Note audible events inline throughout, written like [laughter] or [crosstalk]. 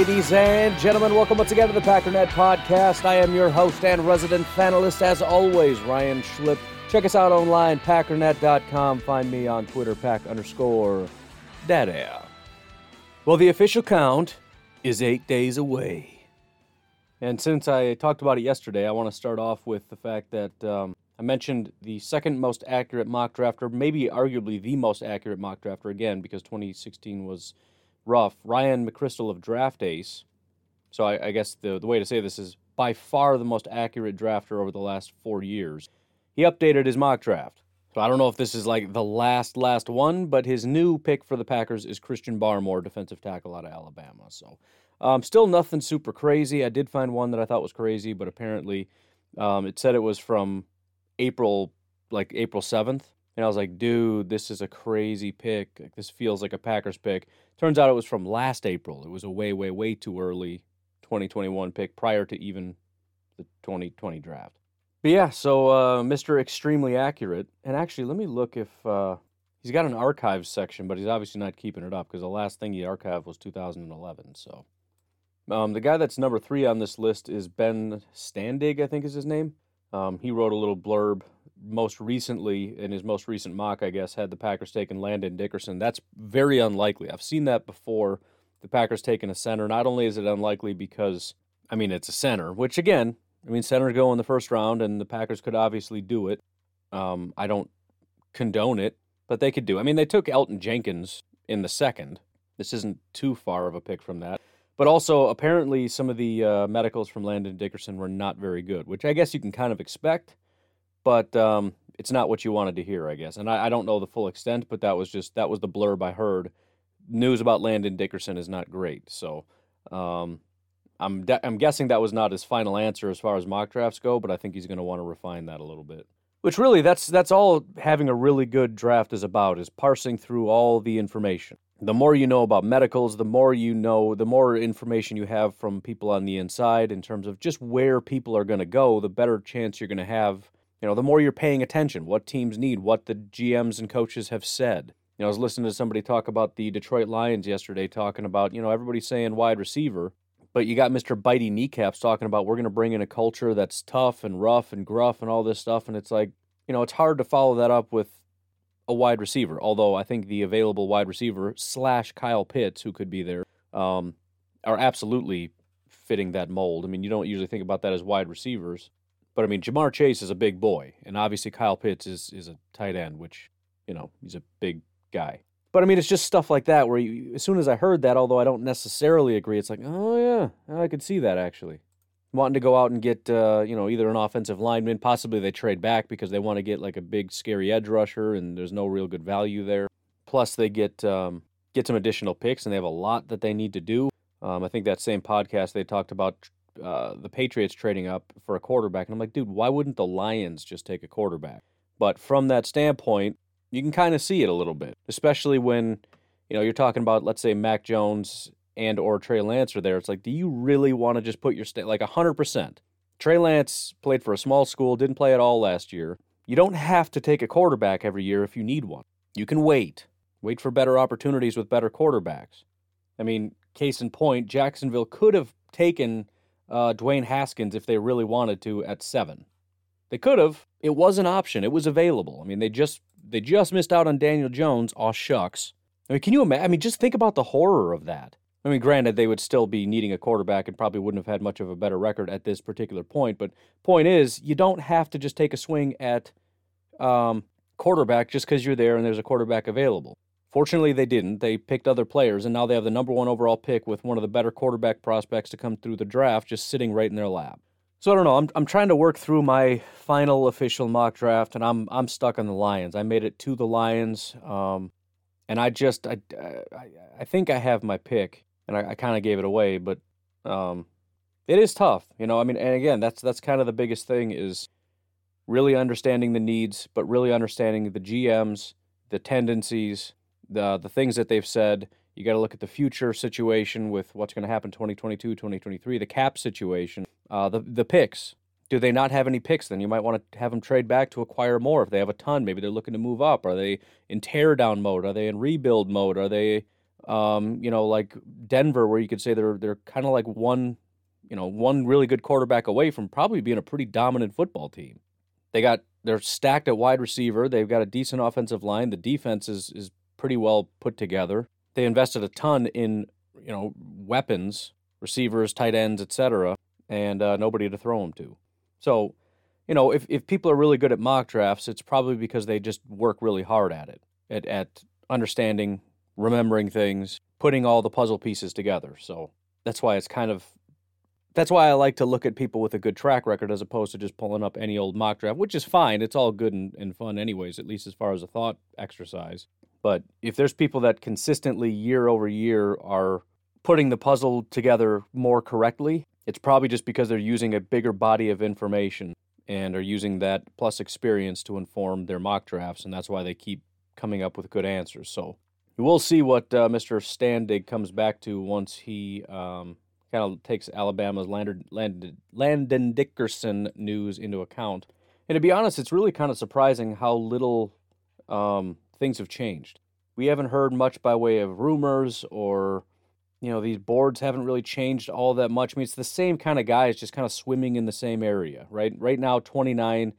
Ladies and gentlemen, welcome once again to the Packernet Podcast. I am your host and resident panelist, as always, Ryan Schlip. Check us out online, packernet.com. Find me on Twitter, pack underscore data. Well, the official count is eight days away. And since I talked about it yesterday, I want to start off with the fact that um, I mentioned the second most accurate mock drafter, maybe arguably the most accurate mock drafter again, because 2016 was rough. Ryan McCrystal of Draft Ace. So I, I guess the, the way to say this is by far the most accurate drafter over the last four years. He updated his mock draft. So I don't know if this is like the last, last one, but his new pick for the Packers is Christian Barmore, defensive tackle out of Alabama. So um, still nothing super crazy. I did find one that I thought was crazy, but apparently um, it said it was from April, like April 7th. And I was like, dude, this is a crazy pick. This feels like a Packers pick. Turns out it was from last April. It was a way, way, way too early 2021 pick prior to even the 2020 draft. But yeah, so uh, Mr. Extremely Accurate. And actually, let me look if uh, he's got an archives section, but he's obviously not keeping it up because the last thing he archived was 2011. So um, the guy that's number three on this list is Ben Standig, I think is his name. Um, he wrote a little blurb most recently in his most recent mock, I guess, had the Packers taken Landon Dickerson. That's very unlikely. I've seen that before. The Packers taking a center. Not only is it unlikely because, I mean, it's a center, which again, I mean, centers go in the first round, and the Packers could obviously do it. Um, I don't condone it, but they could do. I mean, they took Elgton Jenkins in the second. This isn't too far of a pick from that. But also, apparently, some of the uh, medicals from Landon Dickerson were not very good, which I guess you can kind of expect, but um, it's not what you wanted to hear, I guess. And I, I don't know the full extent, but that was just that was the blurb I heard. News about Landon Dickerson is not great, so um, I'm de- I'm guessing that was not his final answer as far as mock drafts go, but I think he's going to want to refine that a little bit. Which really, that's that's all having a really good draft is about is parsing through all the information. The more you know about medicals, the more you know, the more information you have from people on the inside in terms of just where people are going to go, the better chance you're going to have. You know, the more you're paying attention, what teams need, what the GMs and coaches have said. You know, I was listening to somebody talk about the Detroit Lions yesterday, talking about, you know, everybody's saying wide receiver, but you got Mr. Bitey Kneecaps talking about we're going to bring in a culture that's tough and rough and gruff and all this stuff. And it's like, you know, it's hard to follow that up with a wide receiver. Although I think the available wide receiver slash Kyle Pitts, who could be there, um, are absolutely fitting that mold. I mean, you don't usually think about that as wide receivers, but I mean, Ja'Marr Chase is a big boy, and obviously Kyle Pitts is is a tight end, which you know he's a big guy. But I mean, it's just stuff like that where you, as soon as I heard that, although I don't necessarily agree, it's like, oh yeah, I could see that actually. Wanting to go out and get, uh, you know, either an offensive lineman, possibly they trade back because they want to get like a big scary edge rusher, and there's no real good value there. Plus, they get um, get some additional picks, and they have a lot that they need to do. Um, I think that same podcast they talked about uh, the Patriots trading up for a quarterback, and I'm like, dude, why wouldn't the Lions just take a quarterback? But from that standpoint, you can kind of see it a little bit, especially when you know you're talking about, let's say, Mac Jones and or Trey Lance are there. It's like, do you really want to just put your sta- like hundred percent? Trey Lance played for a small school, didn't play at all last year. You don't have to take a quarterback every year if you need one. You can wait, wait for better opportunities with better quarterbacks. I mean, case in point, Jacksonville could have taken uh, Dwayne Haskins if they really wanted to at seven. They could have. It was an option. It was available. I mean, they just they just missed out on Daniel Jones. Aw shucks. I mean, can you imagine? I mean, just think about the horror of that. I mean, granted, they would still be needing a quarterback and probably wouldn't have had much of a better record at this particular point. But point is, you don't have to just take a swing at um, quarterback just because you're there and there's a quarterback available. Fortunately, they didn't. They picked other players, and now they have the number one overall pick with one of the better quarterback prospects to come through the draft just sitting right in their lap. So I don't know. I'm I'm trying to work through my final official mock draft, and I'm I'm stuck on the Lions. I made it to the Lions, um, and I just I, I I think I have my pick, and I, I kind of gave it away, but um, it is tough, you know. I mean, and again, that's that's kind of the biggest thing is really understanding the needs, but really understanding the GMs, the tendencies, the the things that they've said. You got to look at the future situation with what's going to happen 2022, 2023, the cap situation, uh, the the picks. Do they not have any picks? Then you might want to have them trade back to acquire more. If they have a ton, maybe they're looking to move up. Are they in tear down mode? Are they in rebuild mode? Are they, um, you know, like Denver, where you could say they're they're kind of like one, you know, one really good quarterback away from probably being a pretty dominant football team. They got they're stacked at wide receiver. They've got a decent offensive line. The defense is is pretty well put together. They invested a ton in you know weapons, receivers, tight ends, etc., and uh, nobody to throw them to. So, you know, if if people are really good at mock drafts, it's probably because they just work really hard at it, at at understanding, remembering things, putting all the puzzle pieces together. So that's why it's kind of that's why I like to look at people with a good track record as opposed to just pulling up any old mock draft, which is fine. It's all good and, and fun, anyways, at least as far as a thought exercise. But if there's people that consistently year over year are putting the puzzle together more correctly, it's probably just because they're using a bigger body of information and are using that plus experience to inform their mock drafts, and that's why they keep coming up with good answers. So we'll see what uh, Mr. Standig comes back to once he um, kind of takes Alabama's Landon, Landon, Landon Dickerson news into account. And to be honest, it's really kind of surprising how little um, things have changed. We haven't heard much by way of rumors or, you know, these boards haven't really changed all that much. I mean, it's the same kind of guys just kind of swimming in the same area, right? Right now, 29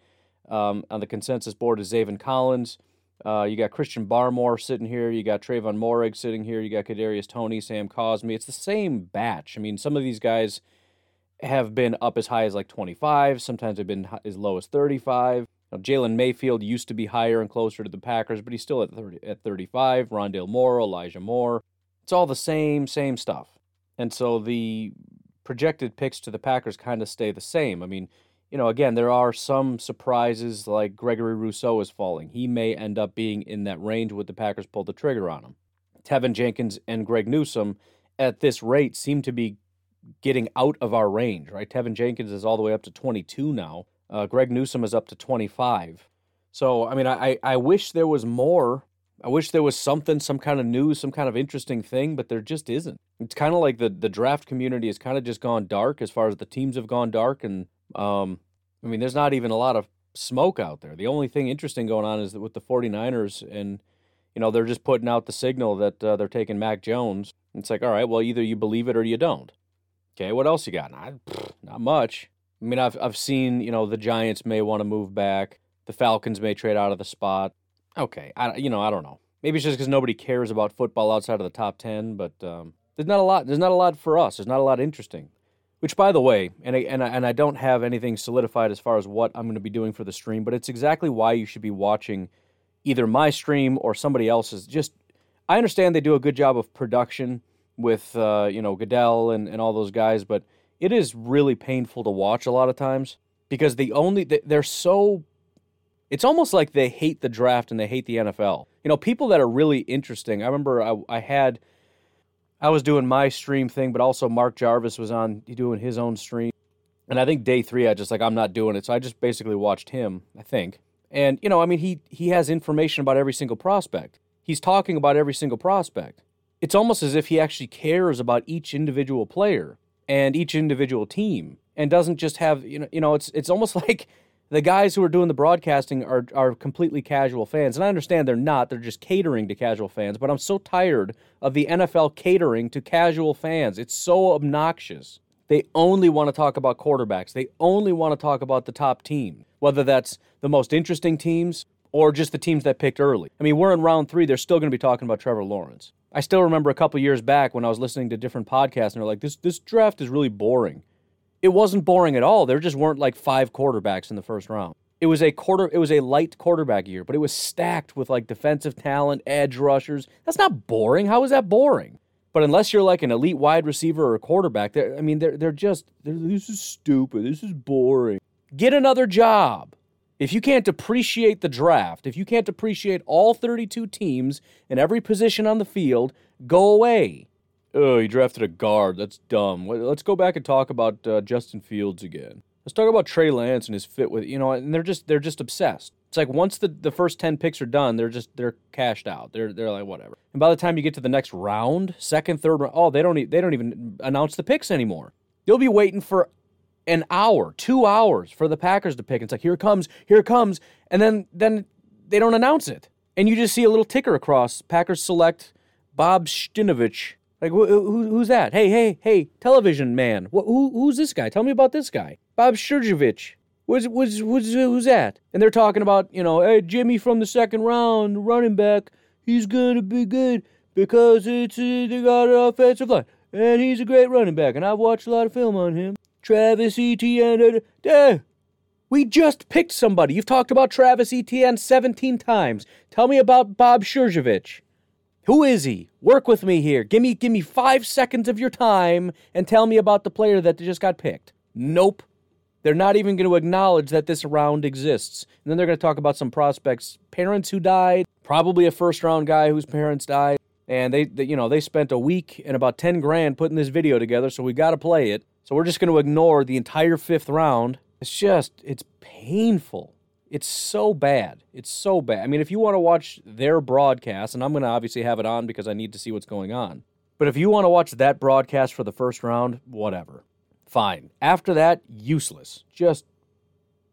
um, on the consensus board is Zaven Collins. Uh, you got Christian Barmore sitting here. You got Trevon Moehrig sitting here. You got Kadarius Toney, Sam Cosmi. It's the same batch. I mean, some of these guys have been up as high as like 25. Sometimes they've been as low as 35. Jalen Mayfield used to be higher and closer to the Packers, but he's still at 30, at 35. Rondale Moore, Elijah Moore. It's all the same, same stuff. And so the projected picks to the Packers kind of stay the same. I mean, you know, again, there are some surprises like Gregory Rousseau is falling. He may end up being in that range with the Packers pull the trigger on him. Teven Jenkins and Greg Newsome at this rate seem to be getting out of our range, right? Teven Jenkins is all the way up to 22 now. Uh, Greg Newsome is up to 25. So, I mean, I, I wish there was more. I wish there was something, some kind of news, some kind of interesting thing, but there just isn't. It's kind of like the, the draft community has kind of just gone dark as far as the teams have gone dark. And, um, I mean, there's not even a lot of smoke out there. The only thing interesting going on is that with the 49ers, and, you know, they're just putting out the signal that uh, they're taking Mac Jones. It's like, all right, well, either you believe it or you don't. Okay, what else you got? Not, not much. I mean, I've I've seen you know the Giants may want to move back, the Falcons may trade out of the spot. Okay, I you know I don't know. Maybe it's just because nobody cares about football outside of the top ten, but um, there's not a lot. There's not a lot for us. There's not a lot interesting. Which, by the way, and I, and I, and I don't have anything solidified as far as what I'm going to be doing for the stream, but it's exactly why you should be watching either my stream or somebody else's. Just I understand they do a good job of production with uh, you know Goodell and, and all those guys, but it is really painful to watch a lot of times because the only they're so it's almost like they hate the draft and they hate the NFL. You know, people that are really interesting. I remember I, I had I was doing my stream thing, but also Mark Jarvis was on doing his own stream. And I think day three, I just like I'm not doing it, so I just basically watched him. I think, and you know, I mean, he he has information about every single prospect. He's talking about every single prospect. It's almost as if he actually cares about each individual player and each individual team and doesn't just have you know you know it's it's almost [laughs] like the guys who are doing the broadcasting are are completely casual fans. And I understand they're not they're just catering to casual fans but I'm so tired of the NFL catering to casual fans. It's so obnoxious. They only want to talk about quarterbacks. They only want to talk about the top team whether that's the most interesting teams or just the teams that picked early. I mean we're in round 3 they're still going to be talking about Trevor Lawrence I still remember a couple years back when I was listening to different podcasts and they're like, this this draft is really boring. It wasn't boring at all. There just weren't like five quarterbacks in the first round. It was a quarter it was a light quarterback year, but it was stacked with like defensive talent, edge rushers. That's not boring. How is that boring? But unless you're like an elite wide receiver or a quarterback, I mean, they're they're just they're, this is stupid. This is boring. Get another job. If you can't appreciate the draft, if you can't appreciate all 32 teams and every position on the field, go away. Oh, he drafted a guard. That's dumb. Let's go back and talk about uh, Justin Fields again. Let's talk about Trey Lance and his fit with you know, and they're just they're just obsessed. It's like once the, the first ten picks are done, they're just they're cashed out. They're they're like whatever. And by the time you get to the next round, second, third round, oh they don't e- they don't even announce the picks anymore. You'll be waiting for an hour, two hours for the Packers to pick. It's like here it comes, here it comes, and then then they don't announce it, and you just see a little ticker across. Packers select Bob Stinovich. Like who, who, who's that? Hey hey hey, television man. Wh- who who's this guy? Tell me about this guy. Bob Sturjevich. What's, what's, what's, who's that? And they're talking about, you know, hey, Jimmy from the second round, running back. He's going to be good because it's uh, they got an offensive line. And he's a great running back. And I've watched a lot of film on him. Travis Etienne. Uh, we just picked somebody. You've talked about Travis Etienne 17 times. Tell me about Bob Sturjevich. Who is he? Work with me here. Give me give me five seconds of your time and tell me about the player that just got picked. Nope. They're not even going to acknowledge that this round exists. And then they're going to talk about some prospects, parents who died, probably a first round guy whose parents died. And they, they you know, they spent a week and about 10 grand putting this video together, so we got to play it. So we're just going to ignore the entire fifth round. It's just, it's painful. It's so bad. It's so bad. I mean, if you want to watch their broadcast, and I'm going to obviously have it on because I need to see what's going on. But if you want to watch that broadcast for the first round, whatever fine. After that, useless. Just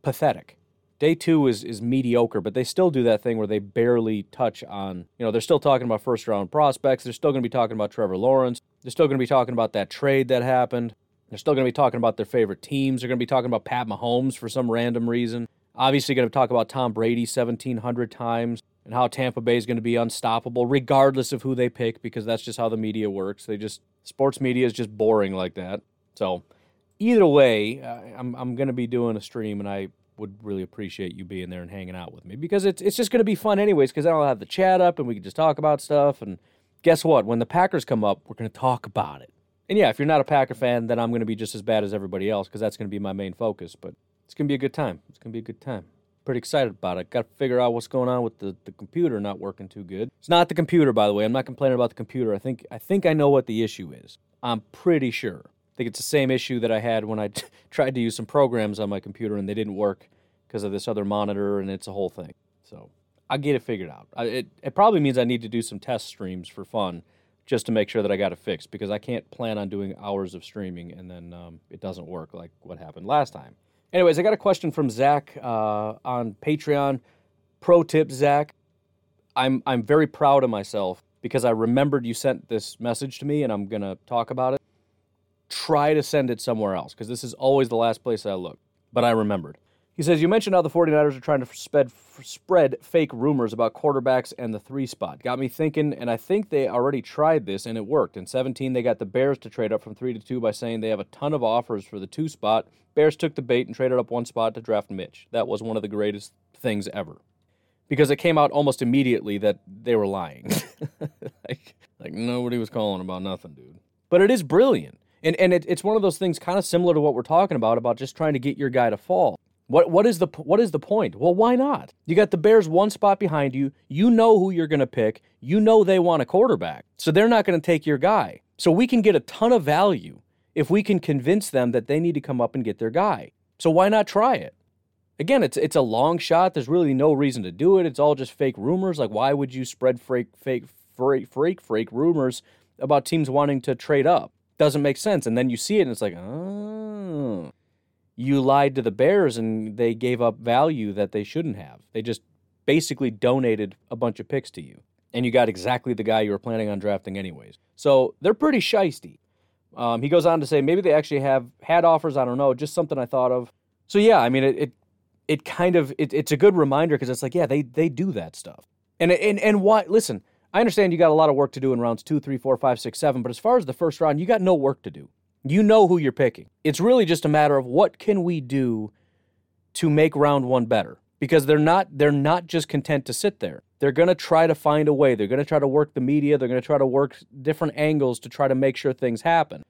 pathetic. Day two is, is mediocre, but they still do that thing where they barely touch on, you know, they're still talking about first round prospects. They're still going to be talking about Trevor Lawrence. They're still going to be talking about that trade that happened. They're still going to be talking about their favorite teams. They're going to be talking about Pat Mahomes for some random reason. Obviously, going to talk about Tom Brady 1,700 times and how Tampa Bay is going to be unstoppable, regardless of who they pick, because that's just how the media works. They just, sports media is just boring like that. So, either way, I'm I'm going to be doing a stream, and I would really appreciate you being there and hanging out with me because it's it's just going to be fun anyways. Because then I'll have the chat up, and we can just talk about stuff. And guess what? When the Packers come up, we're going to talk about it. And yeah, if you're not a Packer fan, then I'm going to be just as bad as everybody else because that's going to be my main focus. But it's going to be a good time. It's going to be a good time. Pretty excited about it. Got to figure out what's going on with the, the computer not working too good. It's not the computer, by the way. I'm not complaining about the computer. I think I think I know what the issue is. I'm pretty sure I think it's the same issue that I had when I t- [laughs] tried to use some programs on my computer and they didn't work because of this other monitor, and it's a whole thing. So I'll get it figured out. I, it, it probably means I need to do some test streams for fun just to make sure that I got it fixed because I can't plan on doing hours of streaming and then um, it doesn't work like what happened last time. Anyways, I got a question from Zach uh, on Patreon. Pro tip, Zach. I'm I'm very proud of myself because I remembered you sent this message to me and I'm gonna talk about it try to send it somewhere else because this is always the last place I look. But I remembered. He says, You mentioned how the 49ers are trying to spread, spread fake rumors about quarterbacks and the three spot. Got me thinking, and I think they already tried this and it worked. In 17, they got the Bears to trade up from 3 to 2 by saying they have a ton of offers for the two spot. Bears took the bait and traded up one spot to draft Mitch. That was one of the greatest things ever. Because it came out almost immediately that they were lying. [laughs] like, like nobody was calling about nothing, dude. But it is brilliant. And and it, it's one of those things kind of similar to what we're talking about about just trying to get your guy to fall. What what is the what is the point? Well, why not? You got the Bears one spot behind you. You know who you're going to pick. You know they want a quarterback. So they're not going to take your guy. So we can get a ton of value if we can convince them that they need to come up and get their guy. So why not try it? Again, it's it's a long shot. There's really no reason to do it. It's all just fake rumors. Like why would you spread fake fake fake fake rumors about teams wanting to trade up? doesn't make sense. And then you see it and it's like, oh, you lied to the Bears and they gave up value that they shouldn't have. They just basically donated a bunch of picks to you. And you got exactly the guy you were planning on drafting, anyways. So they're pretty shisty. Um, he goes on to say maybe they actually have had offers. I don't know, just something I thought of. So yeah, I mean it. It, it kind of it, it's a good reminder because it's like yeah they they do that stuff. And and and why? Listen, I understand you got a lot of work to do in rounds two, three, four, five, six, seven, but as far as the first round, you got no work to do. You know who you're picking. It's really just a matter of what can we do to make round one better because they're not they're not just content to sit there. They're going to try to find a way. They're going to try to work the media. They're going to try to work different angles to try to make sure things happen.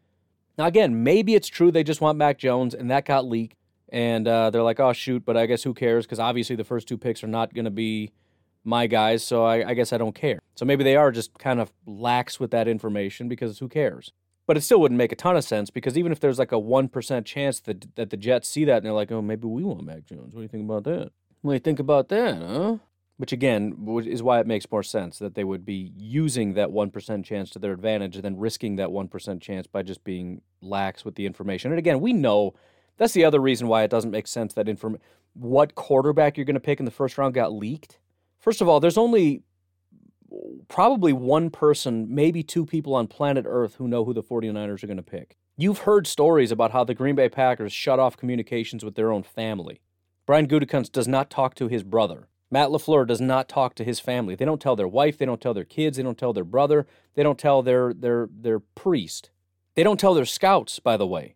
Now, again, maybe it's true they just want Mac Jones and that got leaked. And uh, they're like, oh, shoot, but I guess who cares? Because obviously the first two picks are not going to be my guys, so I, I guess I don't care. So maybe they are just kind of lax with that information because who cares? But it still wouldn't make a ton of sense because even if there's like a 1% chance that, that the Jets see that and they're like, oh, maybe we want Mac Jones. What do you think about that? What do you think about that, huh? Which again is why it makes more sense that they would be using that 1% chance to their advantage and then risking that 1% chance by just being lax with the information. And again, we know that's the other reason why it doesn't make sense that inform what quarterback you're going to pick in the first round got leaked. First of all, there's only probably one person, maybe two people on planet Earth who know who the 49ers are going to pick. You've heard stories about how the Green Bay Packers shut off communications with their own family. Brian Gutekunst does not talk to his brother. Matt LaFleur does not talk to his family. They don't tell their wife, they don't tell their kids, they don't tell their brother, they don't tell their their their priest. They don't tell their scouts, by the way.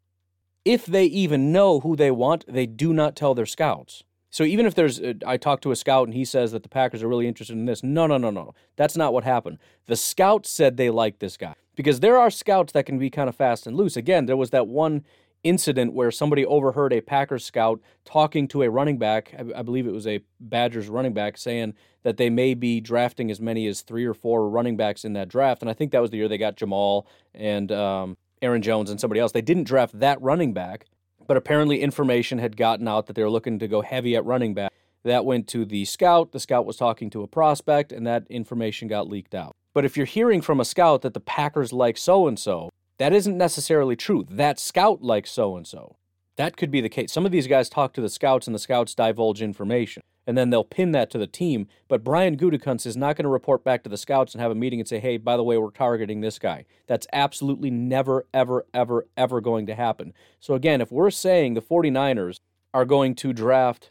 If they even know who they want, they do not tell their scouts. So even if there's, uh, I talked to a scout and he says that the Packers are really interested in this. No, no, no, no. That's not what happened. The scouts said they like this guy because there are scouts that can be kind of fast and loose. Again, there was that one incident where somebody overheard a Packers scout talking to a running back. I, I believe it was a Badgers running back saying that they may be drafting as many as three or four running backs in that draft. And I think that was the year they got Jamaal and um, Aaron Jones and somebody else. They didn't draft that running back but apparently information had gotten out that they were looking to go heavy at running back. That went to the scout. The scout was talking to a prospect, and that information got leaked out. But if you're hearing from a scout that the Packers like so and so, that isn't necessarily true. That scout likes so and so. That could be the case. Some of these guys talk to the scouts, and the scouts divulge information and then they'll pin that to the team. But Brian Gutekunst is not going to report back to the scouts and have a meeting and say, hey, by the way, we're targeting this guy. That's absolutely never, ever, ever, ever going to happen. So again, if we're saying the 49ers are going to draft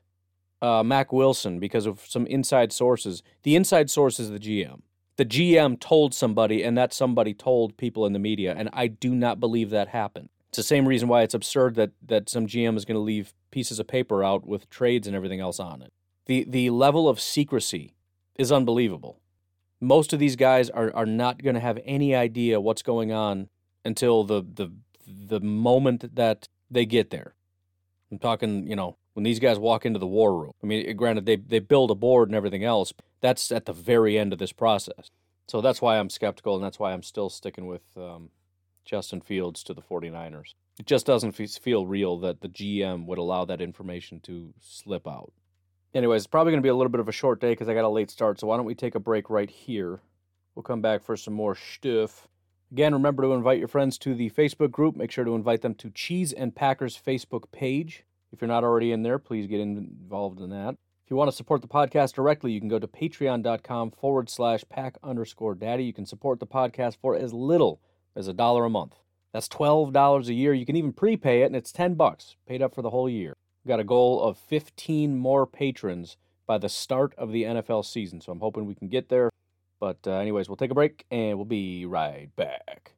uh, Mack Wilson because of some inside sources, the inside source is the GM. The GM told somebody, and that somebody told people in the media, and I do not believe that happened. It's the same reason why it's absurd that that some GM is going to leave pieces of paper out with trades and everything else on it the the level of secrecy is unbelievable. Most of these guys are are not going to have any idea what's going on until the the the moment that they get there. I'm talking, you know, when these guys walk into the war room. I mean, granted they they build a board and everything else. That's at the very end of this process. So that's why I'm skeptical, and that's why I'm still sticking with um, Justin Fields to the 49ers. It just doesn't feel real that the GM would allow that information to slip out. Anyways, it's probably going to be a little bit of a short day because I got a late start. So why don't we take a break right here? We'll come back for some more stuff. Again, remember to invite your friends to the Facebook group. Make sure to invite them to Cheese and Packers Facebook page. If you're not already in there, please get involved in that. If you want to support the podcast directly, you can go to patreon.com forward slash pack underscore daddy. You can support the podcast for as little as a dollar a month. That's $12 a year. You can even prepay it, and it's 10 bucks paid up for the whole year. Got a goal of 15 more patrons by the start of the NFL season. So I'm hoping we can get there. But, uh, anyways, we'll take a break and we'll be right back.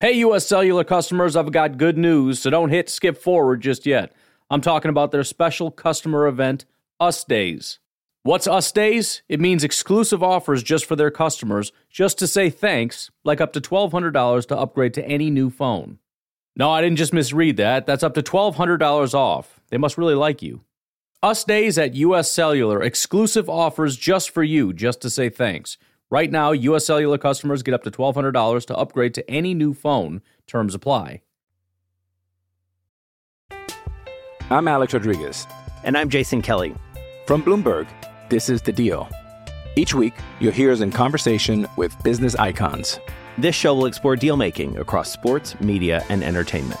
Hey, US Cellular customers, I've got good news, so don't hit skip forward just yet. I'm talking about their special customer event, Us Days. What's Us Days? It means exclusive offers just for their customers, just to say thanks, like up to $1,200 to upgrade to any new phone. No, I didn't just misread that. That's up to $1,200 off. They must really like you. Us Days at US Cellular, exclusive offers just for you, just to say thanks. Right now, US Cellular customers get up to $1,200 to upgrade to any new phone. Terms apply. I'm Alex Rodriguez. And I'm Jason Kelly. From Bloomberg, this is The Deal. Each week, you'll hear us in conversation with business icons. This show will explore deal making across sports, media, and entertainment.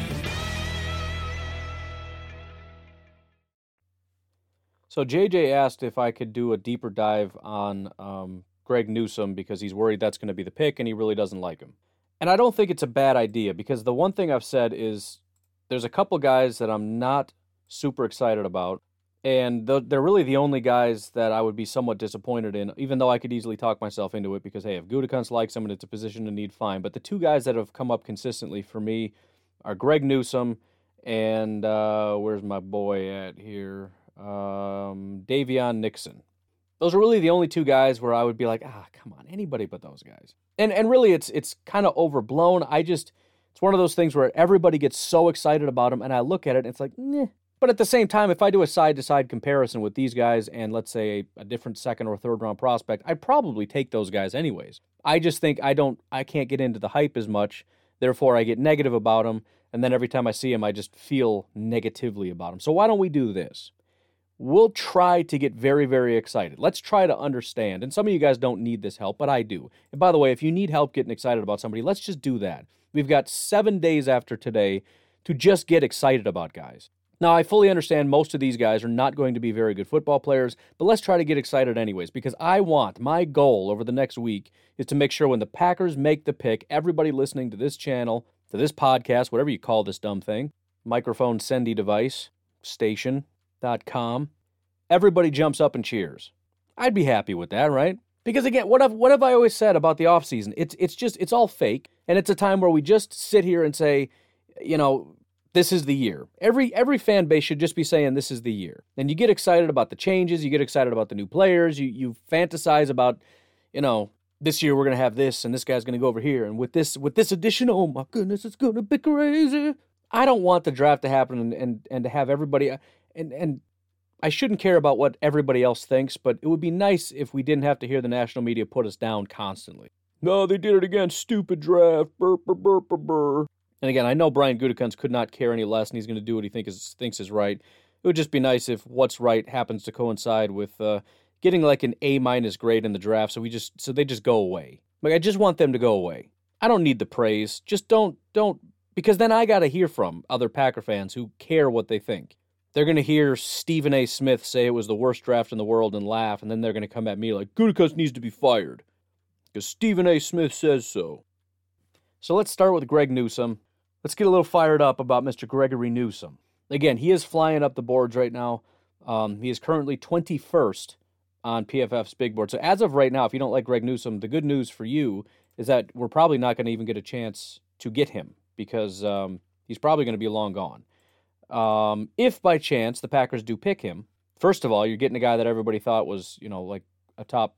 So JJ asked if I could do a deeper dive on um, Greg Newsome because he's worried that's going to be the pick and he really doesn't like him. And I don't think it's a bad idea because the one thing I've said is there's a couple guys that I'm not super excited about. And they're really the only guys that I would be somewhat disappointed in, even though I could easily talk myself into it because, hey, if Gutekunst likes him and it's a position to need, fine. But the two guys that have come up consistently for me are Greg Newsome and uh, where's my boy at here? Um, Daviyon Nixon. Those are really the only two guys where I would be like, ah, come on, anybody but those guys. And and really, it's it's kind of overblown. I just it's one of those things where everybody gets so excited about them, and I look at it, and it's like, Neh. But at the same time, if I do a side to side comparison with these guys and let's say a, a different second or third round prospect, I'd probably take those guys anyways. I just think I don't, I can't get into the hype as much. Therefore, I get negative about them. And then every time I see them, I just feel negatively about them. So why don't we do this? We'll try to get very, very excited. Let's try to understand. And some of you guys don't need this help, but I do. And by the way, if you need help getting excited about somebody, let's just do that. We've got seven days after today to just get excited about guys. Now, I fully understand most of these guys are not going to be very good football players, but let's try to get excited anyways because I want my goal over the next week is to make sure when the Packers make the pick, everybody listening to this channel, to this podcast, whatever you call this dumb thing, microphone sendy device, station.com, everybody jumps up and cheers. I'd be happy with that, right? Because again, what have what have I always said about the offseason? It's it's just it's all fake, and it's a time where we just sit here and say, you know, this is the year. Every every fan base should just be saying this is the year. And you get excited about the changes, you get excited about the new players, you you fantasize about, you know, this year we're gonna have this and this guy's gonna go over here. And with this with this addition, oh my goodness, it's gonna be crazy. I don't want the draft to happen and and, and to have everybody and and I shouldn't care about what everybody else thinks, but it would be nice if we didn't have to hear the national media put us down constantly. No, they did it again. Stupid draft. Burr, burr, burr, burr, burr. And again, I know Brian Gutekunst could not care any less, and he's going to do what he think is, thinks is right. It would just be nice if what's right happens to coincide with uh, getting like an A minus grade in the draft, so we just so they just go away. Like I just want them to go away. I don't need the praise. Just don't don't because then I got to hear from other Packer fans who care what they think. They're going to hear Stephen A. Smith say it was the worst draft in the world and laugh, and then they're going to come at me like Gutekunst needs to be fired because Stephen A. Smith says so. So let's start with Greg Newsome. Let's get a little fired up about Mr. Gregory Newsome. Again, he is flying up the boards right now. Um, he is currently 21st on PFF's big board. So as of right now, if you don't like Greg Newsome, the good news for you is that we're probably not going to even get a chance to get him because um, he's probably going to be long gone. Um, if by chance the Packers do pick him, first of all, you're getting a guy that everybody thought was, you know, like a top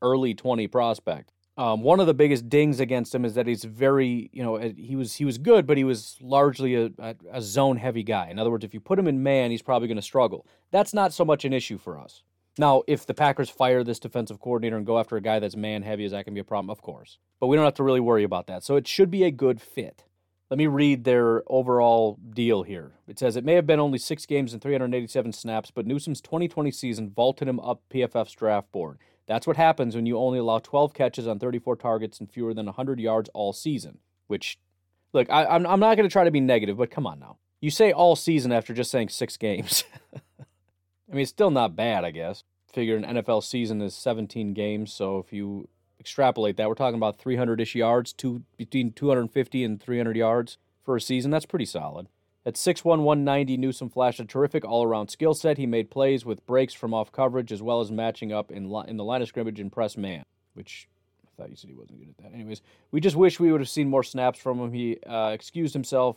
early 20 prospect. Um, one of the biggest dings against him is that he's very, you know, he was he was good, but he was largely a, a, a zone heavy guy. In other words, if you put him in man, he's probably going to struggle. That's not so much an issue for us. Now, if the Packers fire this defensive coordinator and go after a guy that's man heavy, is that can be a problem? Of course, but we don't have to really worry about that. So it should be a good fit. Let me read their overall deal here. It says it may have been only six games and 387 snaps, but Newsome's 2020 season vaulted him up PFF's draft board. That's what happens when you only allow 12 catches on 34 targets and fewer than 100 yards all season. Which, look, I, am I'm, I'm not going to try to be negative, but come on now. You say all season after just saying six games. [laughs] I mean, it's still not bad, I guess. Figure an NFL season is 17 games, so if you extrapolate that, we're talking about 300 ish yards, two, between 250 and 300 yards for a season. That's pretty solid. At 6'1, 190, Newsome flashed a terrific all around skill set. He made plays with breaks from off coverage as well as matching up in, li- in the line of scrimmage and press man, which I thought you said he wasn't good at that. Anyways, we just wish we would have seen more snaps from him. He uh, excused himself.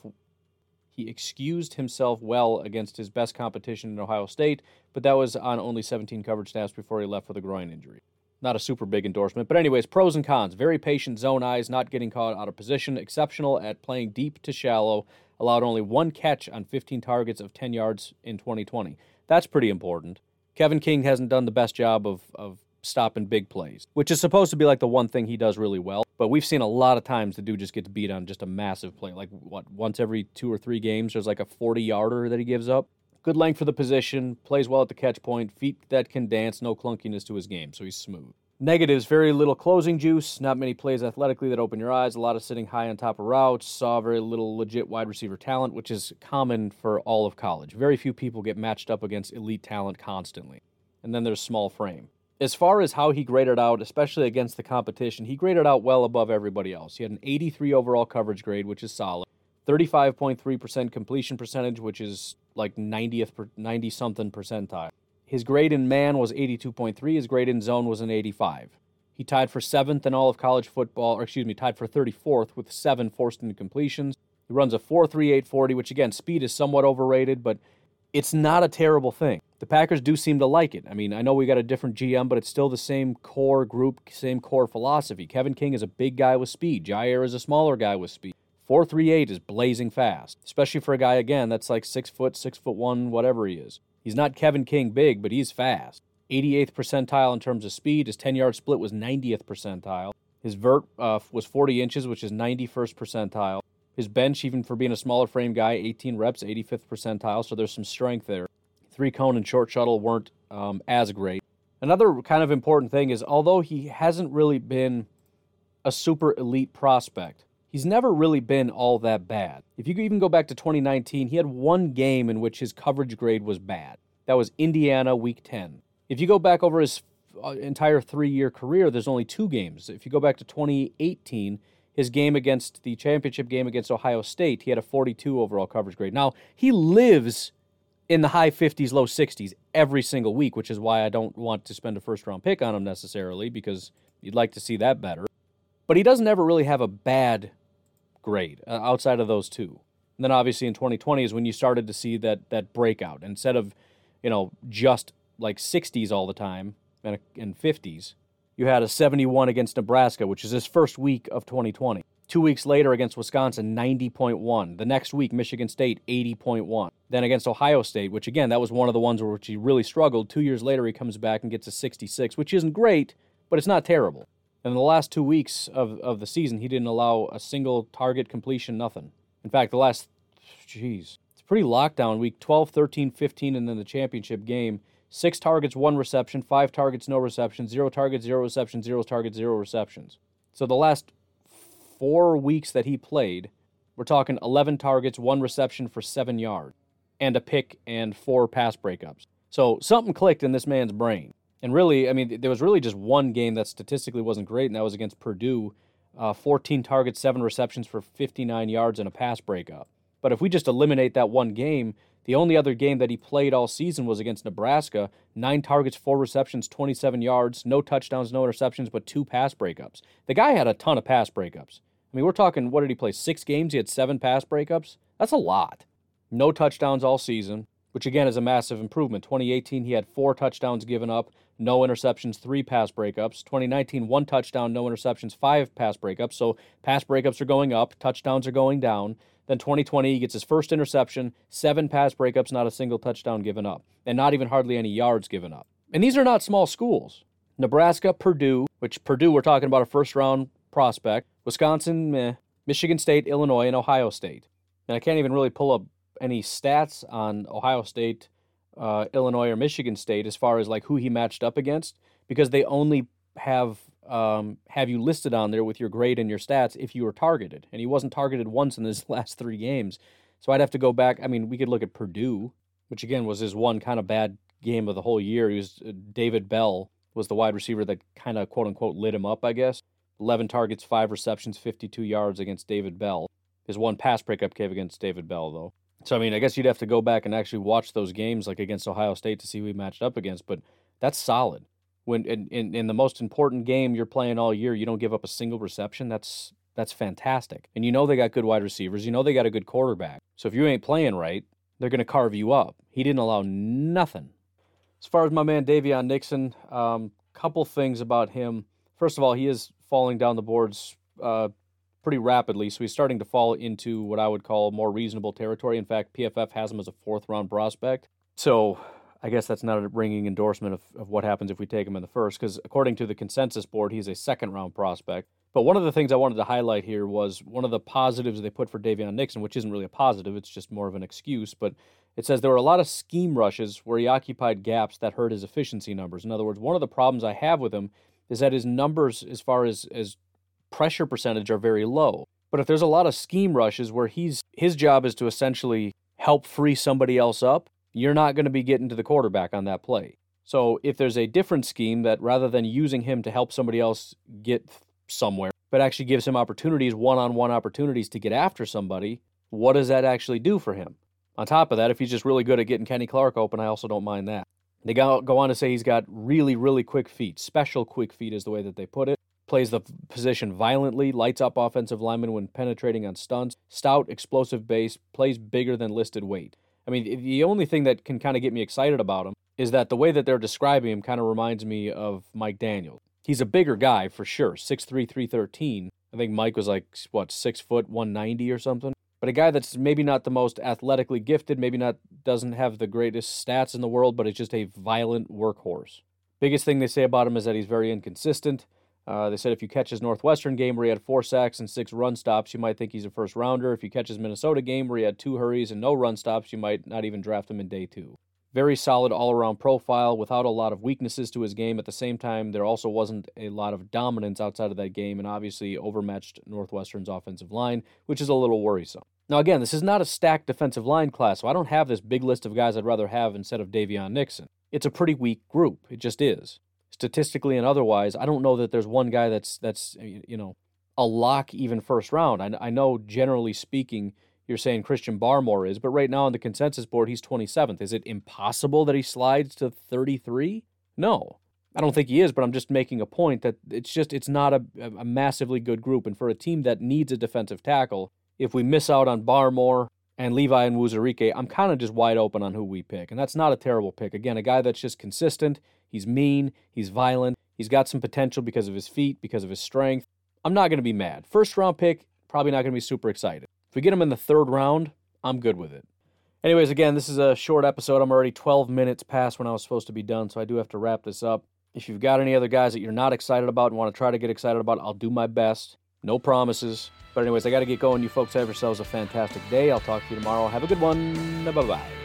He excused himself well against his best competition in Ohio State, but that was on only 17 coverage snaps before he left with a groin injury. Not a super big endorsement. But, anyways, pros and cons. Very patient zone eyes, not getting caught out of position, exceptional at playing deep to shallow, allowed only one catch on 15 targets of 10 yards in 2020. That's pretty important. Kevin King hasn't done the best job of, of stopping big plays, which is supposed to be like the one thing he does really well. But we've seen a lot of times the dude just gets beat on just a massive play. Like, what, once every two or three games, there's like a 40 yarder that he gives up. Good length for the position, plays well at the catch point, feet that can dance, no clunkiness to his game, so he's smooth. Negatives very little closing juice, not many plays athletically that open your eyes, a lot of sitting high on top of routes, saw very little legit wide receiver talent, which is common for all of college. Very few people get matched up against elite talent constantly. And then there's small frame. As far as how he graded out, especially against the competition, he graded out well above everybody else. He had an 83 overall coverage grade, which is solid. 35.3% completion percentage, which is like 90th 90 something percentile. His grade in man was 82.3, his grade in zone was an 85. He tied for 7th in all of college football, or excuse me, tied for 34th with 7 forced incompletions. He runs a 4.3840, which again, speed is somewhat overrated, but it's not a terrible thing. The Packers do seem to like it. I mean, I know we got a different GM, but it's still the same core group, same core philosophy. Kevin King is a big guy with speed. Jaire is a smaller guy with speed. 438 is blazing fast, especially for a guy again that's like six foot, six foot one, whatever he is. He's not Kevin King big, but he's fast. 88th percentile in terms of speed. His 10 yard split was 90th percentile. His vert uh, was 40 inches, which is 91st percentile. His bench, even for being a smaller frame guy, 18 reps, 85th percentile. So there's some strength there. Three cone and short shuttle weren't um, as great. Another kind of important thing is although he hasn't really been a super elite prospect, he's never really been all that bad. If you even go back to 2019, he had one game in which his coverage grade was bad. That was Indiana week 10. If you go back over his uh, entire three year career, there's only two games. If you go back to 2018, his game against the championship game against Ohio State, he had a 42 overall coverage grade. Now, he lives in the high 50s, low 60s every single week, which is why I don't want to spend a first round pick on him necessarily because you'd like to see that better. But he doesn't ever really have a bad grade uh, outside of those two. And then obviously in 2020 is when you started to see that that breakout. Instead of, you know, just like 60s all the time and, and 50s, you had a 71 against Nebraska, which is his first week of 2020. Two weeks later against Wisconsin, 90.1. The next week, Michigan State, 80.1. Then against Ohio State, which again, that was one of the ones where he really struggled. Two years later, he comes back and gets a 66, which isn't great, but it's not terrible. In the last two weeks of, of the season, he didn't allow a single target completion, nothing. In fact, the last, jeez, it's pretty lockdown week 12, 13, 15, and then the championship game. Six targets, one reception, five targets, no reception, zero targets, zero receptions, zero targets, zero receptions. So the last four weeks that he played, we're talking 11 targets, one reception for seven yards, and a pick and four pass breakups. So something clicked in this man's brain. And really, I mean, there was really just one game that statistically wasn't great, and that was against Purdue. Uh, 14 targets, seven receptions for 59 yards and a pass breakup. But if we just eliminate that one game, the only other game that he played all season was against Nebraska. Nine targets, four receptions, 27 yards, no touchdowns, no interceptions, but two pass breakups. The guy had a ton of pass breakups. I mean, we're talking, what did he play? Six games? He had seven pass breakups? That's a lot. No touchdowns all season, which again is a massive improvement. 2018, he had four touchdowns given up, no interceptions, three pass breakups. 2019, one touchdown, no interceptions, five pass breakups. So pass breakups are going up, touchdowns are going down. Then 2020, he gets his first interception, seven pass breakups, not a single touchdown given up, and not even hardly any yards given up. And these are not small schools. Nebraska, Purdue, which Purdue, we're talking about a first round prospect, Wisconsin, meh, Michigan State, Illinois, and Ohio State. And I can't even really pull up any stats on Ohio State, uh, Illinois, or Michigan State as far as like who he matched up against because they only have um, have you listed on there with your grade and your stats if you were targeted. And he wasn't targeted once in his [laughs] last three games. So I'd have to go back. I mean, we could look at Purdue, which again was his one kind of bad game of the whole year. He was uh, David Bell was the wide receiver that kind of quote unquote lit him up, I guess. 11 targets, 5 receptions, 52 yards against David Bell. His one pass breakup came against David Bell, though. So, I mean, I guess you'd have to go back and actually watch those games, like against Ohio State, to see who he matched up against, but that's solid when in, in, in the most important game you're playing all year, you don't give up a single reception. That's That's fantastic. And you know they got good wide receivers. You know they got a good quarterback. So if you ain't playing right, they're going to carve you up. He didn't allow nothing. As far as my man Daviyon Nixon, um, couple things about him. First of all, he is falling down the boards uh, pretty rapidly, so he's starting to fall into what I would call more reasonable territory. In fact, PFF has him as a fourth round prospect. So I guess that's not a ringing endorsement of, of what happens if we take him in the first, because according to the consensus board, he's a second round prospect. But one of the things I wanted to highlight here was one of the positives they put for Daviyon Nixon, which isn't really a positive, it's just more of an excuse. But it says there were a lot of scheme rushes where he occupied gaps that hurt his efficiency numbers. In other words, one of the problems I have with him is that his numbers, as far as, as pressure percentage, are very low. But if there's a lot of scheme rushes where he's his job is to essentially help free somebody else up, you're not going to be getting to the quarterback on that play. So if there's a different scheme that rather than using him to help somebody else get somewhere, but actually gives him opportunities, one on one opportunities to get after somebody, what does that actually do for him? On top of that, if he's just really good at getting Kenny Clark open, I also don't mind that. They go on to say he's got really, really quick feet. Special quick feet is the way that they put it. Plays the position violently, lights up offensive linemen when penetrating on stunts. Stout, explosive base, plays bigger than listed weight. I mean, the only thing that can kind of get me excited about him is that the way that they're describing him kind of reminds me of Mike Daniels he's a bigger guy for sure 6'3 313 i think mike was like what 6 foot 190 or something but a guy that's maybe not the most athletically gifted maybe not doesn't have the greatest stats in the world but is just a violent workhorse biggest thing they say about him is that he's very inconsistent uh, they said if you catch his Northwestern game where he had four sacks and six run stops, you might think he's a first rounder. If you catch his Minnesota game where he had two hurries and no run stops, you might not even draft him in day two very solid all around profile without a lot of weaknesses to his game. At the same time, there also wasn't a lot of dominance outside of that game and obviously overmatched Northwestern's offensive line, which is a little worrisome. Now, again, this is not a stacked defensive line class, so I don't have this big list of guys I'd rather have instead of Daviyon Nixon. It's a pretty weak group. It just is. Statistically and otherwise, I don't know that there's one guy that's that's you know a lock even first round. I, I know generally speaking, you're saying Christian Barmore is, but right now on the consensus board, he's 27th. Is it impossible that he slides to 33? No. I don't think he is, but I'm just making a point that it's just it's not a, a massively good group. And for a team that needs a defensive tackle, if we miss out on Barmore and Levi Onwuzurike, I'm kind of just wide open on who we pick. And that's not a terrible pick. Again, a guy that's just consistent. He's mean. He's violent. He's got some potential because of his feet, because of his strength. I'm not going to be mad. First round pick, probably not going to be super excited. If we get him in the third round, I'm good with it. Anyways, again, this is a short episode. I'm already 12 minutes past when I was supposed to be done, so I do have to wrap this up. If you've got any other guys that you're not excited about and want to try to get excited about, I'll do my best. No promises. But, anyways, I got to get going. You folks have yourselves a fantastic day. I'll talk to you tomorrow. Have a good one. Bye bye.